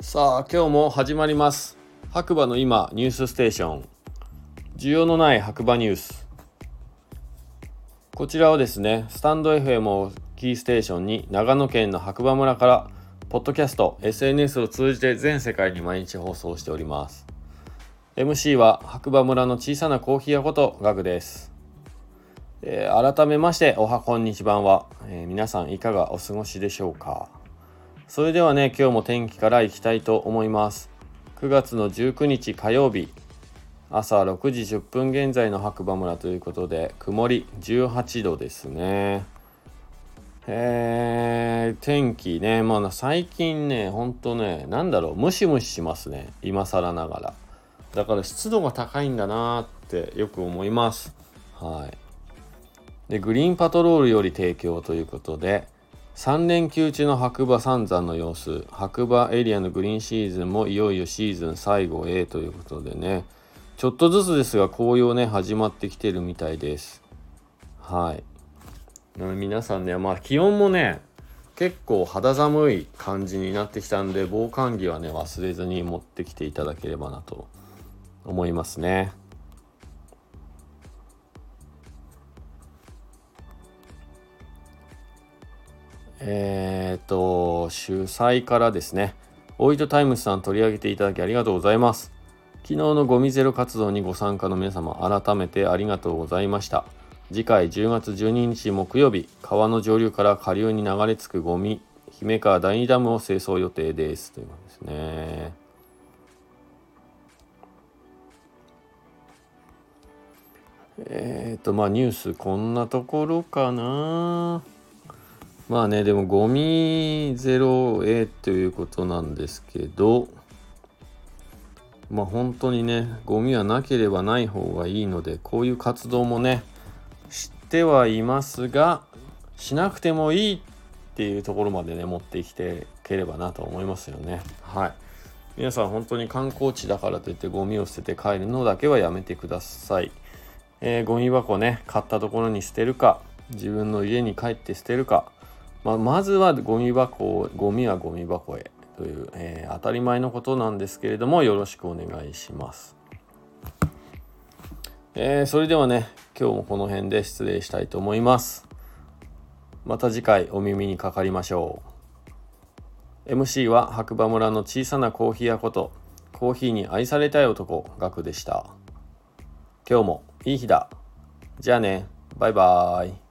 さあ今日も始まります。白馬の今ニュースステーション。需要のない白馬ニュース。こちらはですねスタンド FM をキーステーションに長野県の白馬村からポッドキャスト SNS を通じて全世界に毎日放送しております。MC は白馬村の小さなコーヒー屋ことガクです、えー、改めましておはこんにちばんは、えー、皆さんいかがお過ごしでしょうか。それではね今日も天気からいきたいと思います。9月の19日火曜日。朝6時10分現在の白馬村ということで曇り18度ですね。えー、天気ねまあ最近ねほんとね何だろうムシムシしますね。今更ながら。だから湿度が高いんだなってよく思います。はい。でグリーンパトロールより提供ということで3連休中の白馬三山の様子。白馬エリアのグリーンシーズンもいよいよシーズン最後へということでね。ちょっとずつですが紅葉ね始まってきてるみたいです。はい。皆さんねまあ気温もね結構肌寒い感じになってきたんで防寒着はね忘れずに持ってきていただければなと思いますね。えっ、と、主催からですね、大糸タイムズさん取り上げていただきありがとうございます。昨日のゴミゼロ活動にご参加の皆様、改めてありがとうございました。次回10月12日木曜日、川の上流から下流に流れ着くゴミ、姫川第二ダムを清掃予定です。ということですね。えっ、ー、と、まあニュースこんなところかな。まあねでもゴミゼロ A ということなんですけどまあ本当にねゴミはなければない方がいいのでこういう活動もね知ってはいますがしなくてもいいっていうところまでね持ってきていければなと思いますよね。はい。皆さん本当に観光地だからといってゴミを捨てて帰るのだけはやめてください、えー、ゴミ箱ね買ったところに捨てるか自分の家に帰って捨てるかまあ、まずはゴミ箱ゴミはゴミ箱へという、えー、当たり前のことなんですけれどもよろしくお願いします。えー、それではね今日もこの辺で失礼したいと思います。また次回お耳にかかりましょう。MC は白馬村の小さなコーヒー屋ことコーヒーに愛されたい男ガクでした。今日もいい日だ。じゃあね。バイバーイ。